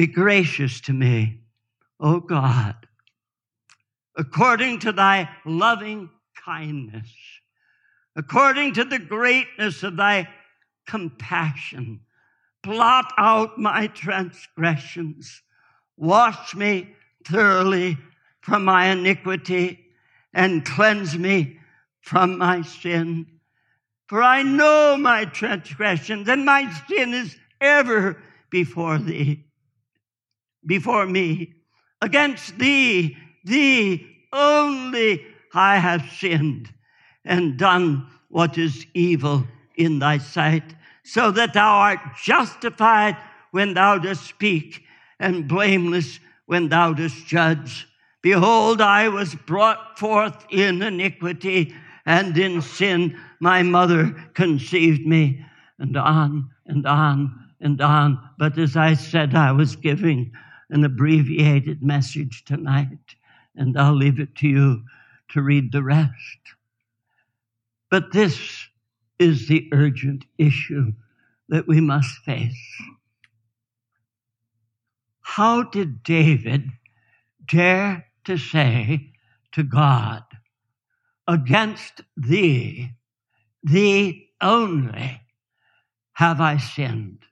Be gracious to me, O God, according to thy loving kindness, according to the greatness of thy compassion. Blot out my transgressions. Wash me thoroughly from my iniquity and cleanse me from my sin. For I know my transgressions and my sin is ever before thee, before me. Against thee, thee only I have sinned and done what is evil in thy sight, so that thou art justified when thou dost speak and blameless when thou dost judge. Behold, I was brought forth in iniquity, and in sin my mother conceived me. And on and on and on. But as I said, I was giving an abbreviated message tonight, and I'll leave it to you to read the rest. But this is the urgent issue that we must face. How did David dare to say to God, Against thee, thee only, have I sinned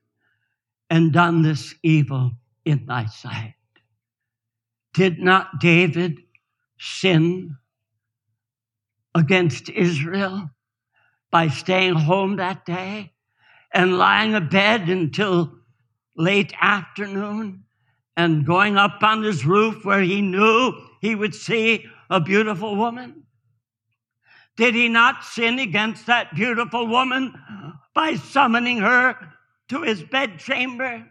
and done this evil in thy sight? Did not David sin against Israel by staying home that day and lying abed until late afternoon and going up on his roof where he knew he would see a beautiful woman? Did he not sin against that beautiful woman by summoning her to his bedchamber?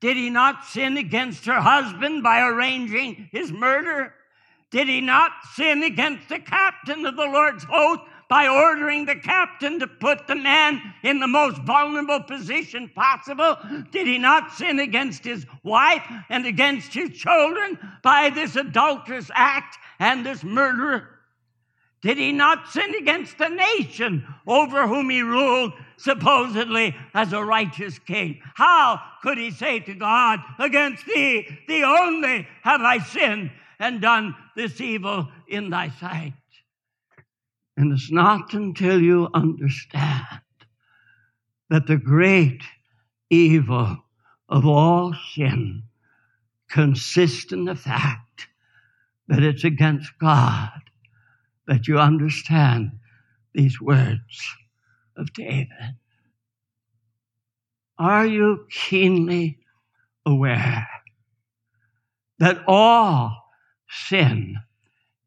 Did he not sin against her husband by arranging his murder? Did he not sin against the captain of the Lord's host by ordering the captain to put the man in the most vulnerable position possible? Did he not sin against his wife and against his children by this adulterous act and this murder? Did he not sin against the nation over whom he ruled supposedly as a righteous king? How could he say to God, Against thee, thee only have I sinned and done this evil in thy sight? And it's not until you understand that the great evil of all sin consists in the fact that it's against God that you understand these words of David. Are you keenly aware that all sin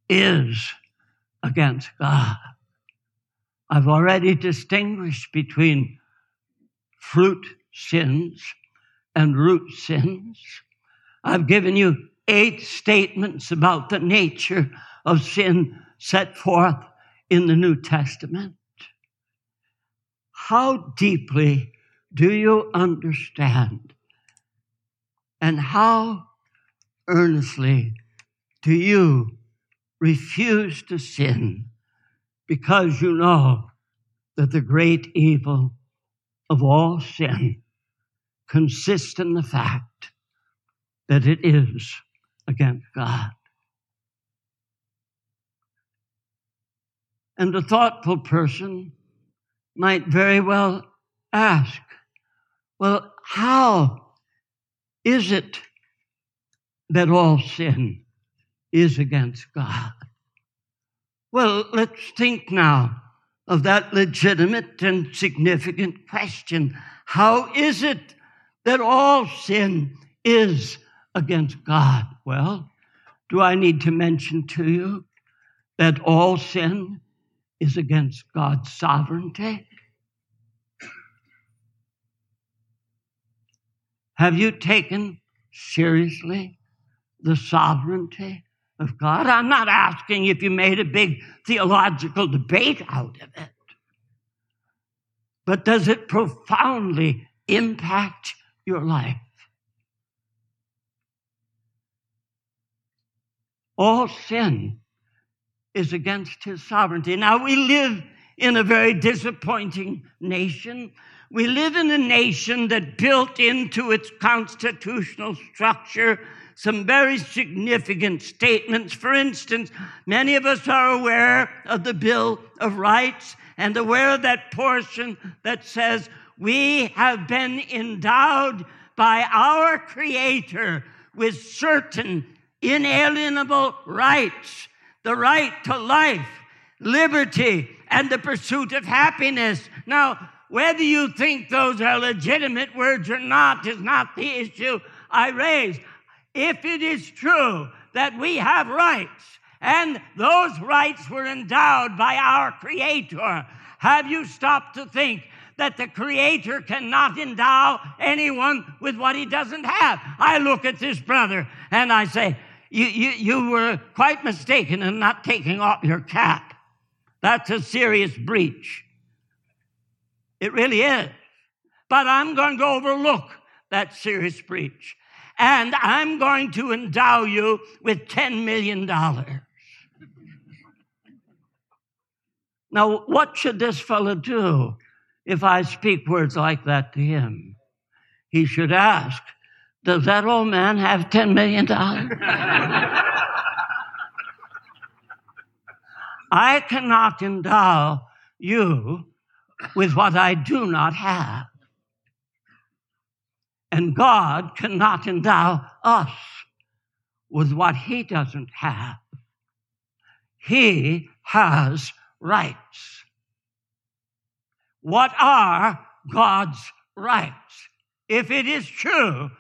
is against God? I've already distinguished between fruit sins and root sins. I've given you eight statements about the nature of sin set forth in the New Testament. How deeply do you understand? And how earnestly do you refuse to sin because you know that the great evil of all sin consists in the fact that it is against God? And a thoughtful person might very well ask, well, how is it that all sin is against God? Well, let's think now of that legitimate and significant question. How is it that all sin is against God? Well, do I need to mention to you that all sin is against God's sovereignty? Have you taken seriously the sovereignty of God? I'm not asking if you made a big theological debate out of it, but does it profoundly impact your life? All sin is against his sovereignty. Now, we live in a very disappointing nation We live in a nation that built into its constitutional structure some very significant statements. For instance, many of us are aware of the Bill of Rights and aware of that portion that says we have been endowed by our Creator with certain inalienable rights the right to life, liberty, and the pursuit of happiness. Now, whether you think those are legitimate words or not is not the issue I raise. If it is true that we have rights, and those rights were endowed by our Creator, have you stopped to think that the Creator cannot endow anyone with what he doesn't have. I look at this brother and I say, you, you, you were quite mistaken in not taking off your cap. That's a serious breach. It really is. But I'm going to overlook that serious breach. And I'm going to endow you with $10 million. Now, what should this fellow do? if I speak words like that to him. He should ask, Does that old man have $10 million? I cannot endow you with what I do not have. And God cannot endow us with what He doesn't have. He has rights. What are God's rights? If it is true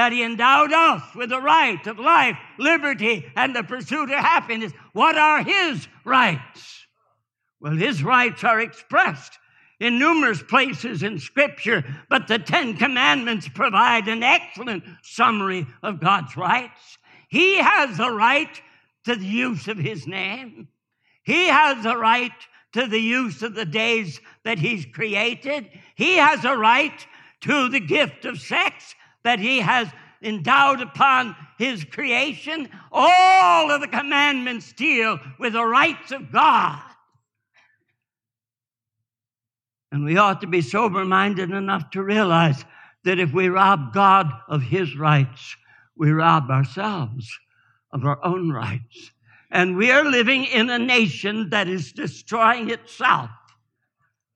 that He endowed us with the right of life, liberty, and the pursuit of happiness, what are His rights? Well, His rights are expressed in numerous places in Scripture, but the Ten Commandments provide an excellent summary of God's rights. He has the right to the use of His name. He has the right to the use of the days that He's created. He has a right to the gift of sex that He has endowed upon His creation. All of the commandments deal with the rights of God. And we ought to be sober minded enough to realize that if we rob God of His rights, we rob ourselves of our own rights. And we are living in a nation that is destroying itself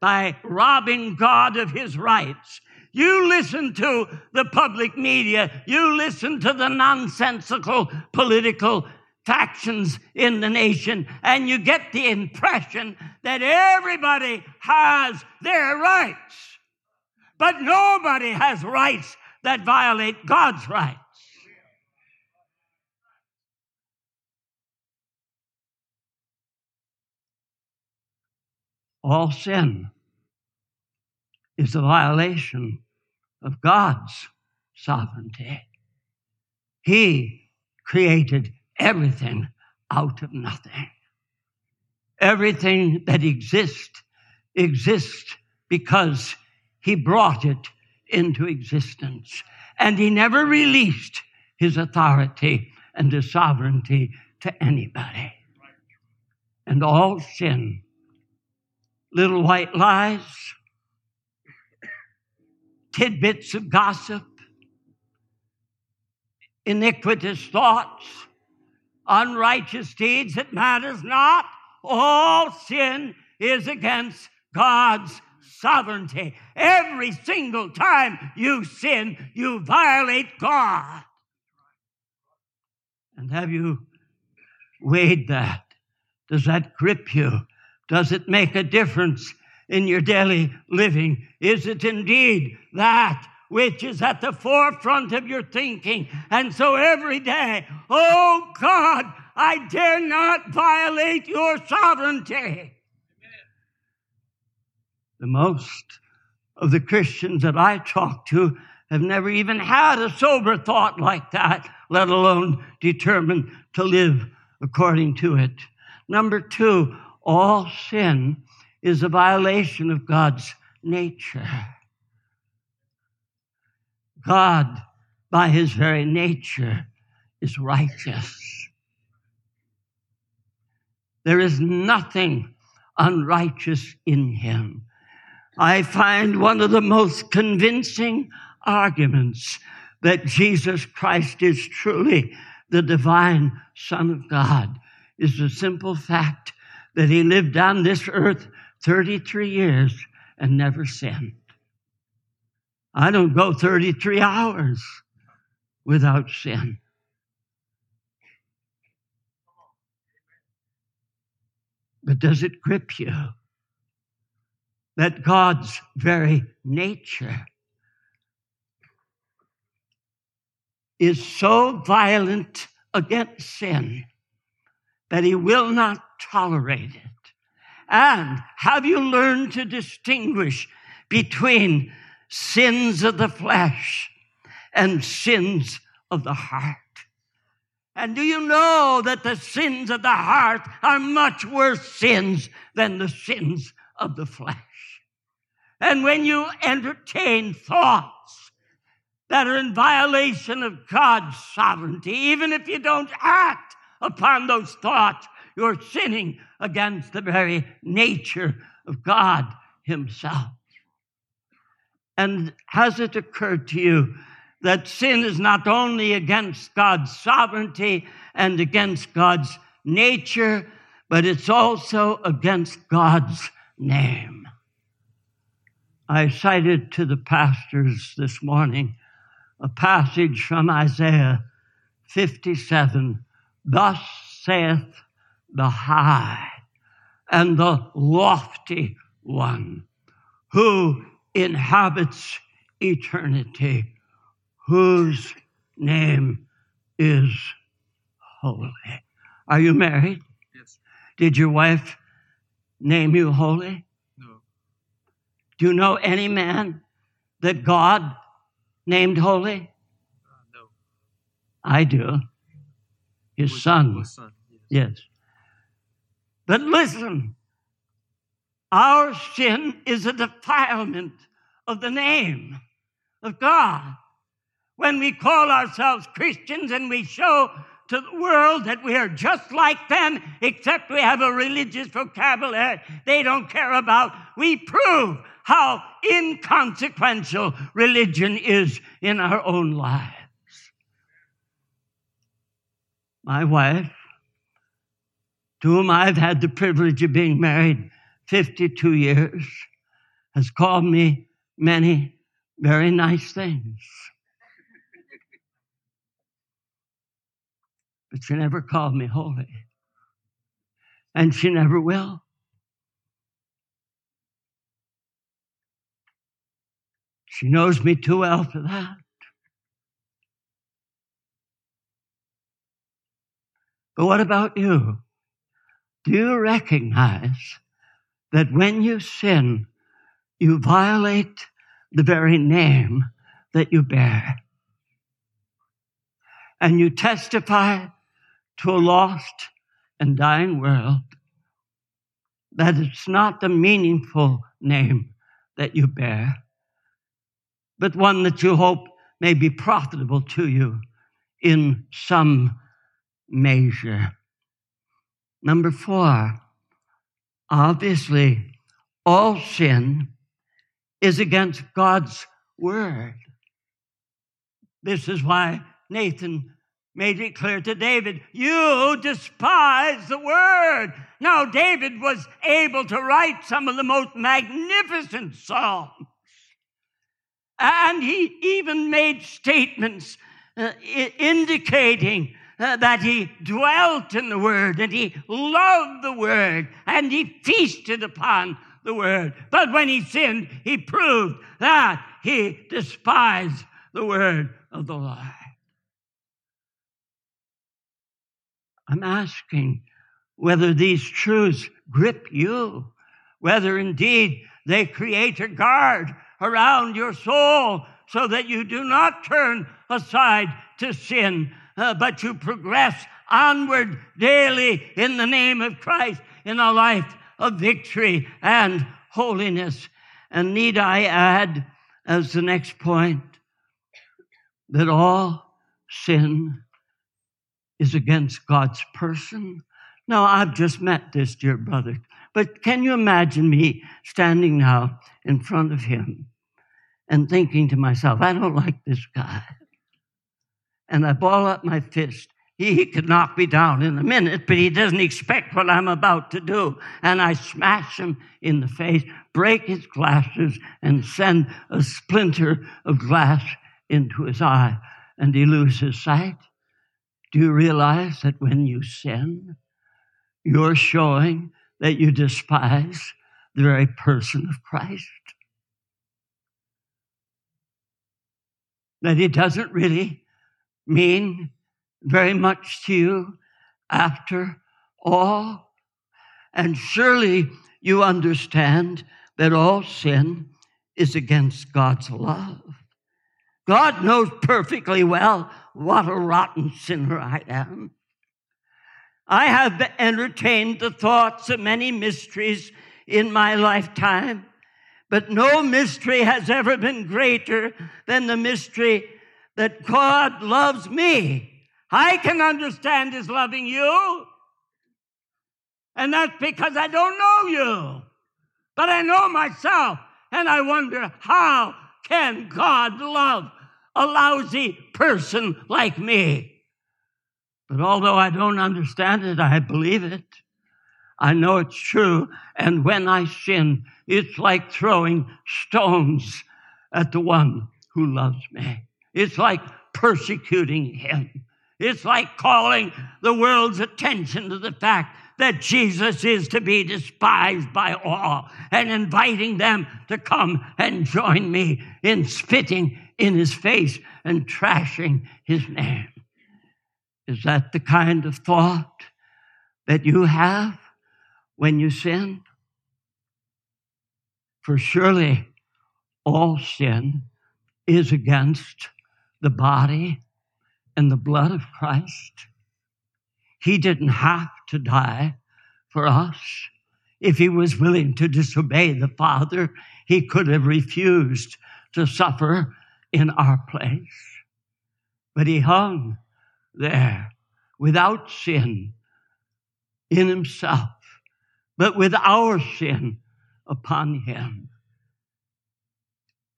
by robbing God of his rights. You listen to the public media, you listen to the nonsensical political factions in the nation, and you get the impression that everybody has their rights. But nobody has rights that violate God's rights. all sin is a violation of God's sovereignty. He created everything out of nothing. Everything that exists exists because he brought it into existence. And he never released his authority and his sovereignty to anybody. And all sin little white lies, tidbits of gossip, iniquitous thoughts, unrighteous deeds, it matters not. All sin is against God's sovereignty. Every single time you sin, you violate God. And have you weighed that? Does that grip you? Does it make a difference in your daily living? Is it indeed that which is at the forefront of your thinking? And so every day, oh God, I dare not violate your sovereignty. The most of the Christians that I talk to have never even had a sober thought like that, let alone determined to live according to it. Number two, all sin is a violation of God's nature. God, by his very nature, is righteous. There is nothing unrighteous in him. I find one of the most convincing arguments that Jesus Christ is truly the divine Son of God is the simple fact that he lived on this earth 33 years and never sinned. I don't go 33 hours without sin. But does it grip you that God's very nature is so violent against sin that he will not tolerate it? And have you learned to distinguish between sins of the flesh and sins of the heart? And do you know that the sins of the heart are much worse sins than the sins of the flesh? And when you entertain thoughts that are in violation of God's sovereignty, even if you don't act upon those thoughts, you're sinning against the very nature of God Himself. And has it occurred to you that sin is not only against God's sovereignty and against God's nature, but it's also against God's name. I cited to the pastors this morning a passage from Isaiah 57 Thus saith the high and the lofty one who inhabits eternity whose name is holy. Are you married? Yes. Did your wife name you holy? No. Do you know any man that God named holy? Uh, no. I do. His son. son. Yes. Yes. But listen, our sin is a defilement of the name of God. When we call ourselves Christians and we show to the world that we are just like them, except we have a religious vocabulary they don't care about, we prove how inconsequential religion is in our own lives. My wife to whom I've had the privilege of being married 52 years, has called me many very nice things. But she never called me holy. And she never will. She knows me too well for that. But what about you? Do you recognize that when you sin, you violate the very name that you bear? And you testify to a lost and dying world that it's not the meaningful name that you bear, but one that you hope may be profitable to you in some measure. Number four, obviously, all sin is against God's word. This is why Nathan made it clear to David, You despise the word. Now, David was able to write some of the most magnificent psalms. And he even made statements uh, indicating uh, that he dwelt in the word and he loved the word and he feasted upon the word. But when he sinned, he proved that he despised the word of the Lord. I'm asking whether these truths grip you, whether indeed they create a guard around your soul so that you do not turn aside to sin, uh, but you progress onward daily in the name of Christ in a life of victory and holiness. And need I add, as the next point, that all sin is against God's person, Now, I've just met this dear brother, but can you imagine me standing now in front of him and thinking to myself, I don't like this guy. And I ball up my fist. He could knock me down in a minute, but he doesn't expect what I'm about to do. And I smash him in the face, break his glasses, and send a splinter of glass into his eye, and he loses sight. Do you realize that when you sin, you're showing that you despise the very person of Christ. That he doesn't really mean very much to you after all. And surely you understand that all sin is against God's love. God knows perfectly well what a rotten sinner I am. I have entertained the thoughts of many mysteries in my lifetime, but no mystery has ever been greater than the mystery that God loves me. I can understand His loving you, and that's because I don't know you, but I know myself, and I wonder how can God love a lousy person like me? But although I don't understand it, I believe it. I know it's true. And when I sin, it's like throwing stones at the one who loves me. It's like persecuting him. It's like calling the world's attention to the fact that Jesus is to be despised by all and inviting them to come and join me in spitting in his face and trashing his name. Is that the kind of thought that you have when you sin? For surely all sin is against the body and the blood of Christ. He didn't have to die for us. If he was willing to disobey the Father, he could have refused to suffer in our place. But he hung there without sin in himself, but with our sin upon him.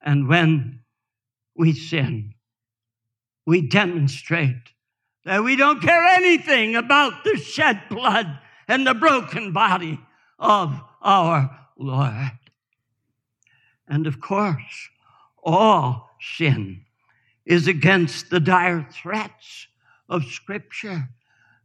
And when we sin, we demonstrate that we don't care anything about the shed blood and the broken body of our Lord. And of course, all sin is against the dire threats of Scripture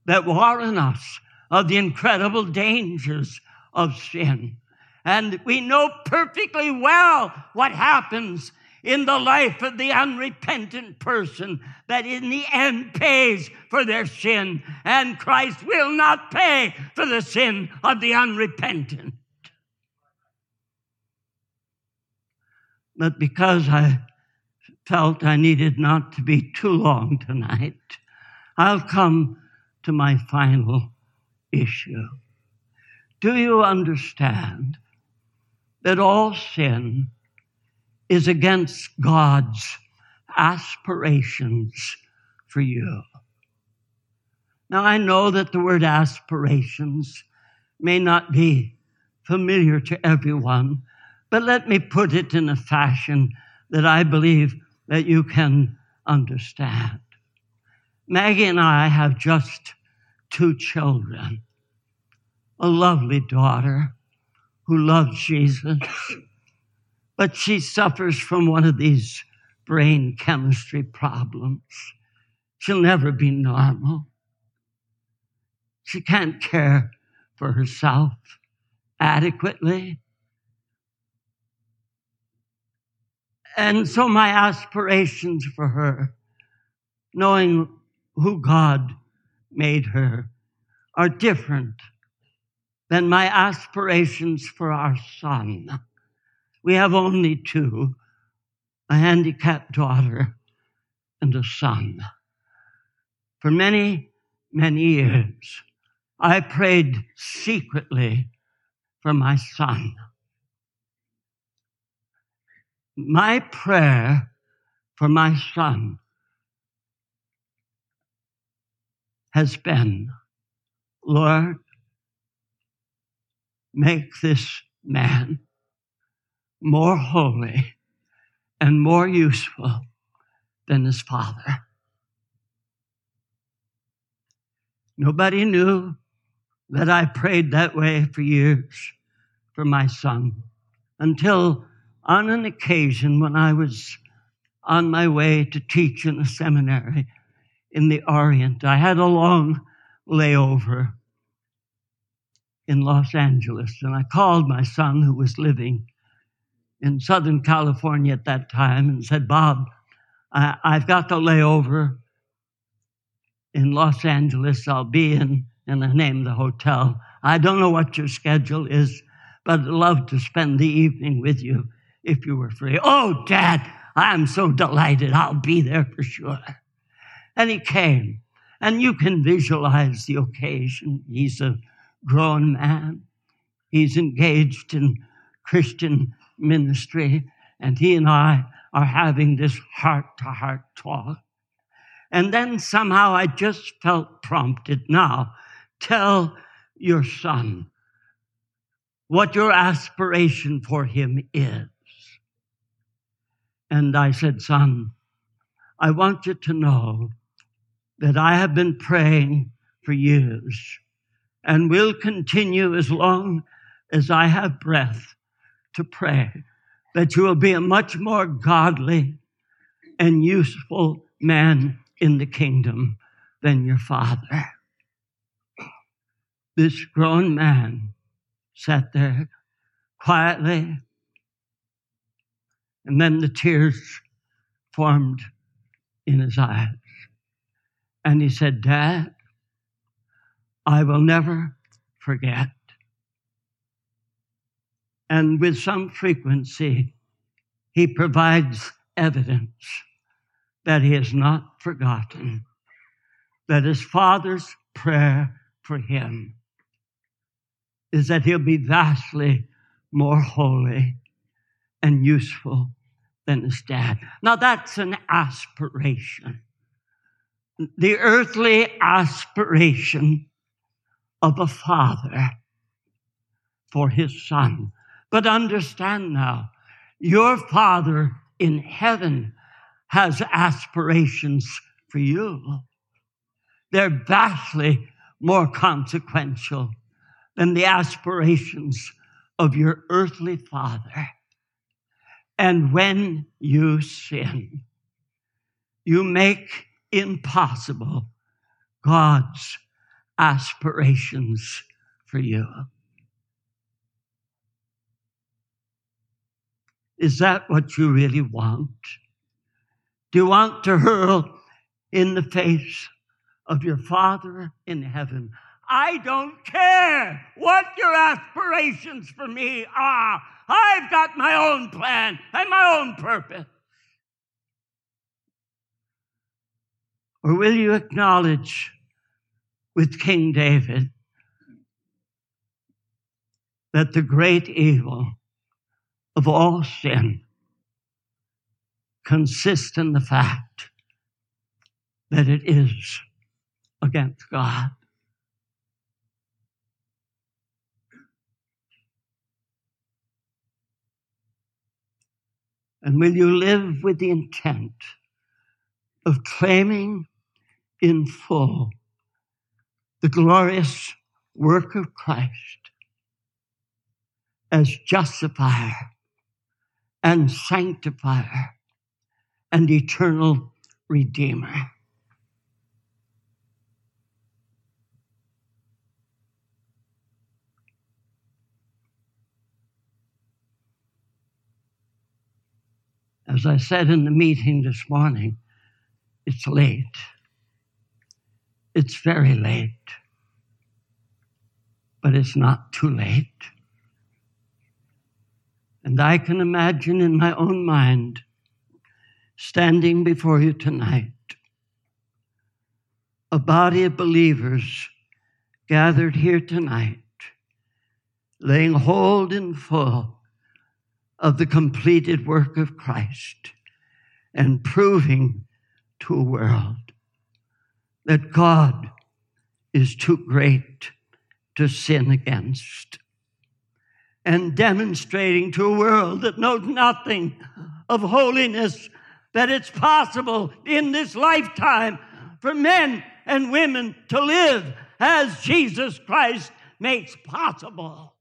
that warn us of the incredible dangers of sin. And we know perfectly well what happens in the life of the unrepentant person that in the end pays for their sin, and Christ will not pay for the sin of the unrepentant. But because I felt I needed not to be too long tonight, I'll come to my final issue. Do you understand that all sin is against God's aspirations for you? Now, I know that the word aspirations may not be familiar to everyone, but let me put it in a fashion that I believe that you can understand. Maggie and I have just two children a lovely daughter who loves Jesus, but she suffers from one of these brain chemistry problems. She'll never be normal. She can't care for herself adequately. And so my aspirations for her, knowing who God made her are different than my aspirations for our son. We have only two a handicapped daughter and a son. For many, many years, I prayed secretly for my son. My prayer for my son has been, Lord, make this man more holy and more useful than his father. Nobody knew that I prayed that way for years for my son until on an occasion when I was on my way to teach in a seminary in the Orient, I had a long layover in Los Angeles, and I called my son who was living in Southern California at that time and said, Bob, I, have got to lay over in Los Angeles. I'll be in, and I named the hotel. I don't know what your schedule is, but I'd love to spend the evening with you if you were free. Oh, Dad, I'm so delighted. I'll be there for sure. And he came, and you can visualize the occasion. He's a grown man, he's engaged in Christian ministry, and he and I are having this heart to heart talk. And then somehow I just felt prompted now tell your son what your aspiration for him is. And I said, Son, I want you to know that I have been praying for years and will continue as long as I have breath to pray that you will be a much more godly and useful man in the kingdom than your father. This grown man sat there quietly, and then the tears formed in his eyes. And he said, Dad, I will never forget and with some frequency, he provides evidence that he has not forgotten, that his father's prayer for him is that he'll be vastly more holy and useful than his dad. Now, that's an aspiration. The earthly aspiration of a father for his son but understand now, your Father in heaven has aspirations for you. They're vastly more consequential than the aspirations of your earthly father. And when you sin, you make impossible God's aspirations for you. Is that what you really want? Do you want to hurl in the face of your Father in heaven? I don't care what your aspirations for me are. I've got my own plan and my own purpose. Or will you acknowledge with King David that the great evil of all sin consists in the fact that it is against God. And will you live with the intent of claiming in full the glorious work of Christ as justifier and sanctifier and eternal redeemer. As I said in the meeting this morning, it's late. It's very late. But it's not too late. And I can imagine in my own mind standing before you tonight a body of believers gathered here tonight, laying hold in full of the completed work of Christ and proving to a world that God is too great to sin against and demonstrating to a world that knows nothing of holiness that it's possible in this lifetime for men and women to live as Jesus Christ makes possible.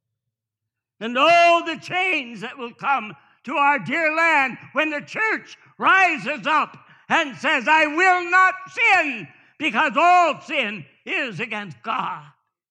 And oh, the change that will come to our dear land when the church rises up and says, I will not sin because all sin is against God.